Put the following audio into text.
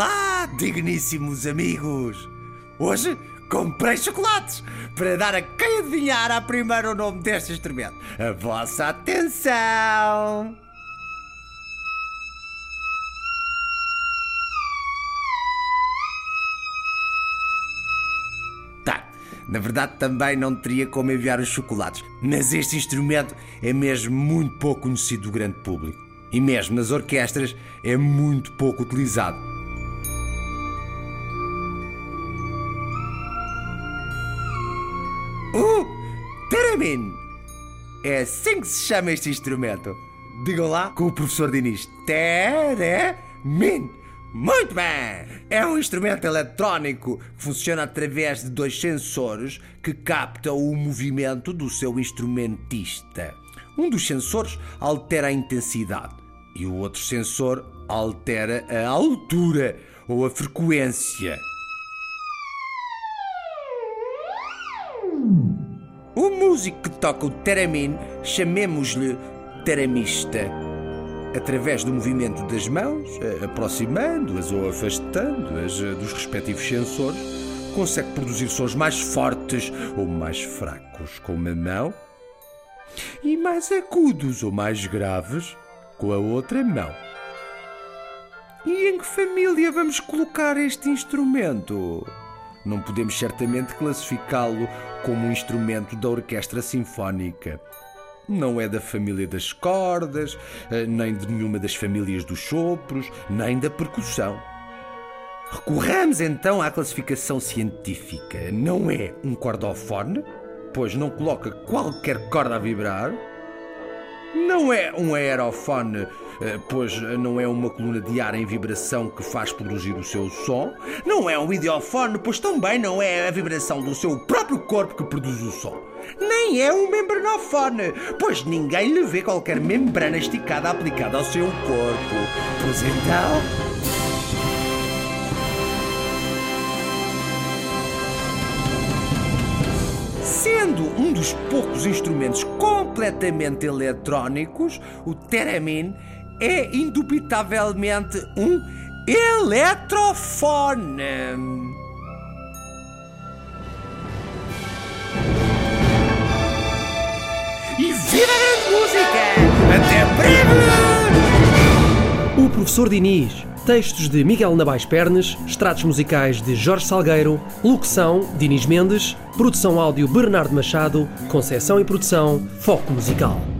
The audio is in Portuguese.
Olá, digníssimos amigos! Hoje comprei chocolates para dar a quem adivinhar a primeiro o nome deste instrumento. A vossa atenção! Tá, na verdade também não teria como enviar os chocolates, mas este instrumento é mesmo muito pouco conhecido do grande público. E mesmo nas orquestras é muito pouco utilizado. É assim que se chama este instrumento. Digam lá com o professor Diniz. Teramin! Muito bem! É um instrumento eletrónico que funciona através de dois sensores que captam o movimento do seu instrumentista. Um dos sensores altera a intensidade e o outro sensor altera a altura ou a frequência. Músico que toca o teramin, chamemos-lhe teramista. Através do movimento das mãos, eh, aproximando-as ou afastando-as eh, dos respectivos sensores, consegue produzir sons mais fortes ou mais fracos com uma mão e mais agudos ou mais graves com a outra mão. E em que família vamos colocar este instrumento? Não podemos certamente classificá-lo como um instrumento da orquestra sinfónica. Não é da família das cordas, eh, nem de nenhuma das famílias dos sopros, nem da percussão. Recorramos então à classificação científica. Não é um cordofone, pois não coloca qualquer corda a vibrar. Não é um aerofone, pois não é uma coluna de ar em vibração que faz produzir o seu som. Não é um ideofone, pois também não é a vibração do seu próprio corpo que produz o som. Nem é um membranofone, pois ninguém lhe vê qualquer membrana esticada aplicada ao seu corpo. Pois então. Sendo um dos poucos instrumentos completamente eletrónicos, o Theremin é indubitavelmente um eletrofone. E viva a música! Até breve! O Professor Diniz. Textos de Miguel Nabais Pernes, extratos musicais de Jorge Salgueiro, locução Diniz Mendes, produção áudio Bernardo Machado, conceção e produção Foco Musical.